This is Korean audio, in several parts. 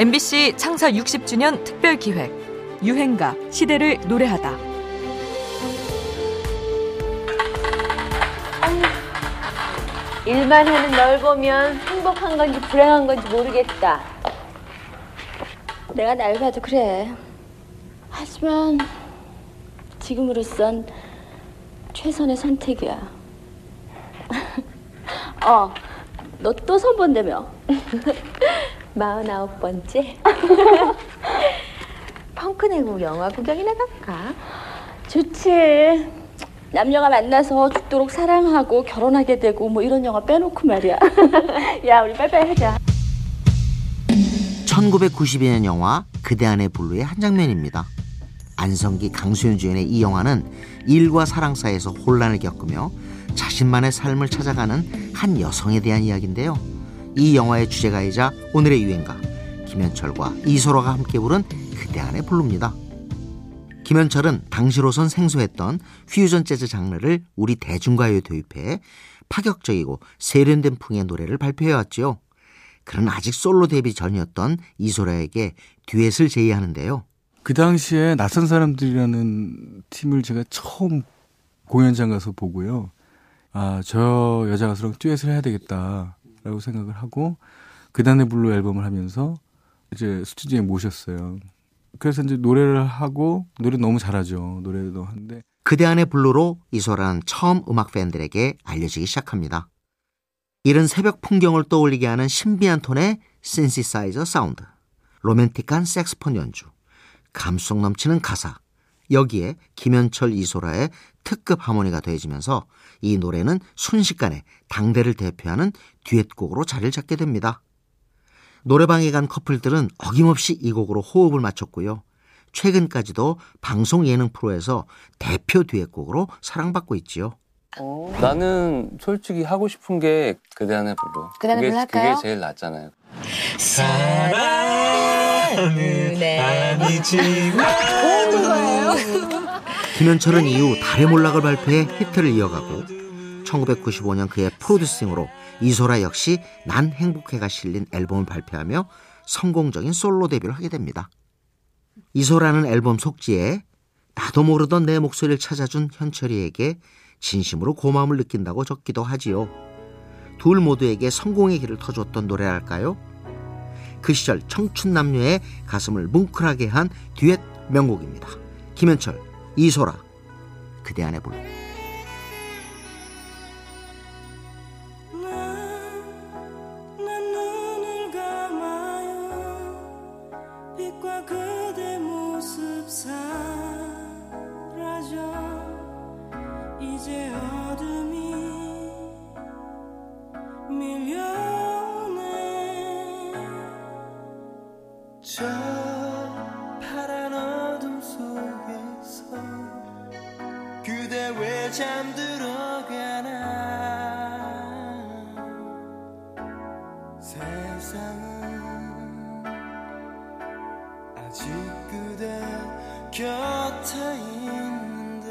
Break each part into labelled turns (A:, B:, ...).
A: MBC 창사 60주년 특별 기획 유행가 시대를 노래하다.
B: 일만 하는 널 보면 행복한 건지 불행한 건지 모르겠다. 내가 날 봐도 그래. 하지만 지금으로선 최선의 선택이야. 어, 너 또 선본다며? 마흔아홉 번째? 펑크 내고 영화 구경이나 갈까? 좋지. 남녀가 만나서 죽도록 사랑하고 결혼하게 되고 뭐 이런 영화 빼놓고 말이야. 야, 우리 빨리빨리 하자.
C: 1992년 영화 그대 안의 블루의 한 장면입니다. 안성기, 강수현 주연의 이 영화는 일과 사랑 사이에서 혼란을 겪으며 자신만의 삶을 찾아가는 한 여성에 대한 이야기인데요. 이 영화의 주제가이자 오늘의 유행가 김현철과 이소라가 함께 부른 그대 안의 블루입니다. 김현철은 당시로선 생소했던 퓨전 재즈 장르를 우리 대중가요에 도입해 파격적이고 세련된 풍의 노래를 발표해왔지요. 그런 아직 솔로 데뷔 전이었던 이소라에게 듀엣을 제의하는데요.
D: 그 당시에 낯선 사람들이라는 팀을 제가 처음 공연장 가서 보고요. 아, 저 여자 가수랑 듀엣을 해야 되겠다 라고 생각을 하고 그대 안의 블루 앨범을 하면서 이제 스튜디오에 모셨어요. 그래서 이제 노래를 하고 노래 너무 잘하죠. 노래도 하는데
C: 그대 안의 블루로 이소라는 처음 음악 팬들에게 알려지기 시작합니다. 이른 새벽 풍경을 떠올리게 하는 신비한 톤의 신시사이저 사운드, 로맨틱한 색소폰 연주, 감성 넘치는 가사, 여기에 김현철 이소라의 특급 하모니가 더해지면서 이 노래는 순식간에 당대를 대표하는 듀엣곡으로 자리를 잡게 됩니다. 노래방에 간 커플들은 어김없이 이 곡으로 호흡을 맞췄고요. 최근까지도 방송 예능 프로에서 대표 듀엣곡으로 사랑받고 있지요.
E: 나는 솔직히 하고 싶은 게 그대 안의 블루.
B: 그대 블루 할까요?
E: 그게 제일 낫잖아요.
C: 김현철은 이후 달의 몰락을 발표해 히트를 이어가고 1995년 그의 프로듀싱으로 이소라 역시 난 행복해가 실린 앨범을 발표하며 성공적인 솔로 데뷔를 하게 됩니다. 이소라는 앨범 속지에 나도 모르던 내 목소리를 찾아준 현철이에게 진심으로 고마움을 느낀다고 적기도 하지요. 둘 모두에게 성공의 길을 터줬던 노래랄까요? 그 시절 청춘 남녀의 가슴을 뭉클하게 한 듀엣 명곡입니다. 김현철, 이소라, 그대 안에 불러.
F: 이제 어둠이 밀려 왜 잠들어가나? 세상은 아직 그대 곁에 있는데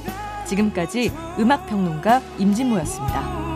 A: 지금까지 음악 평론가 임진모였습니다.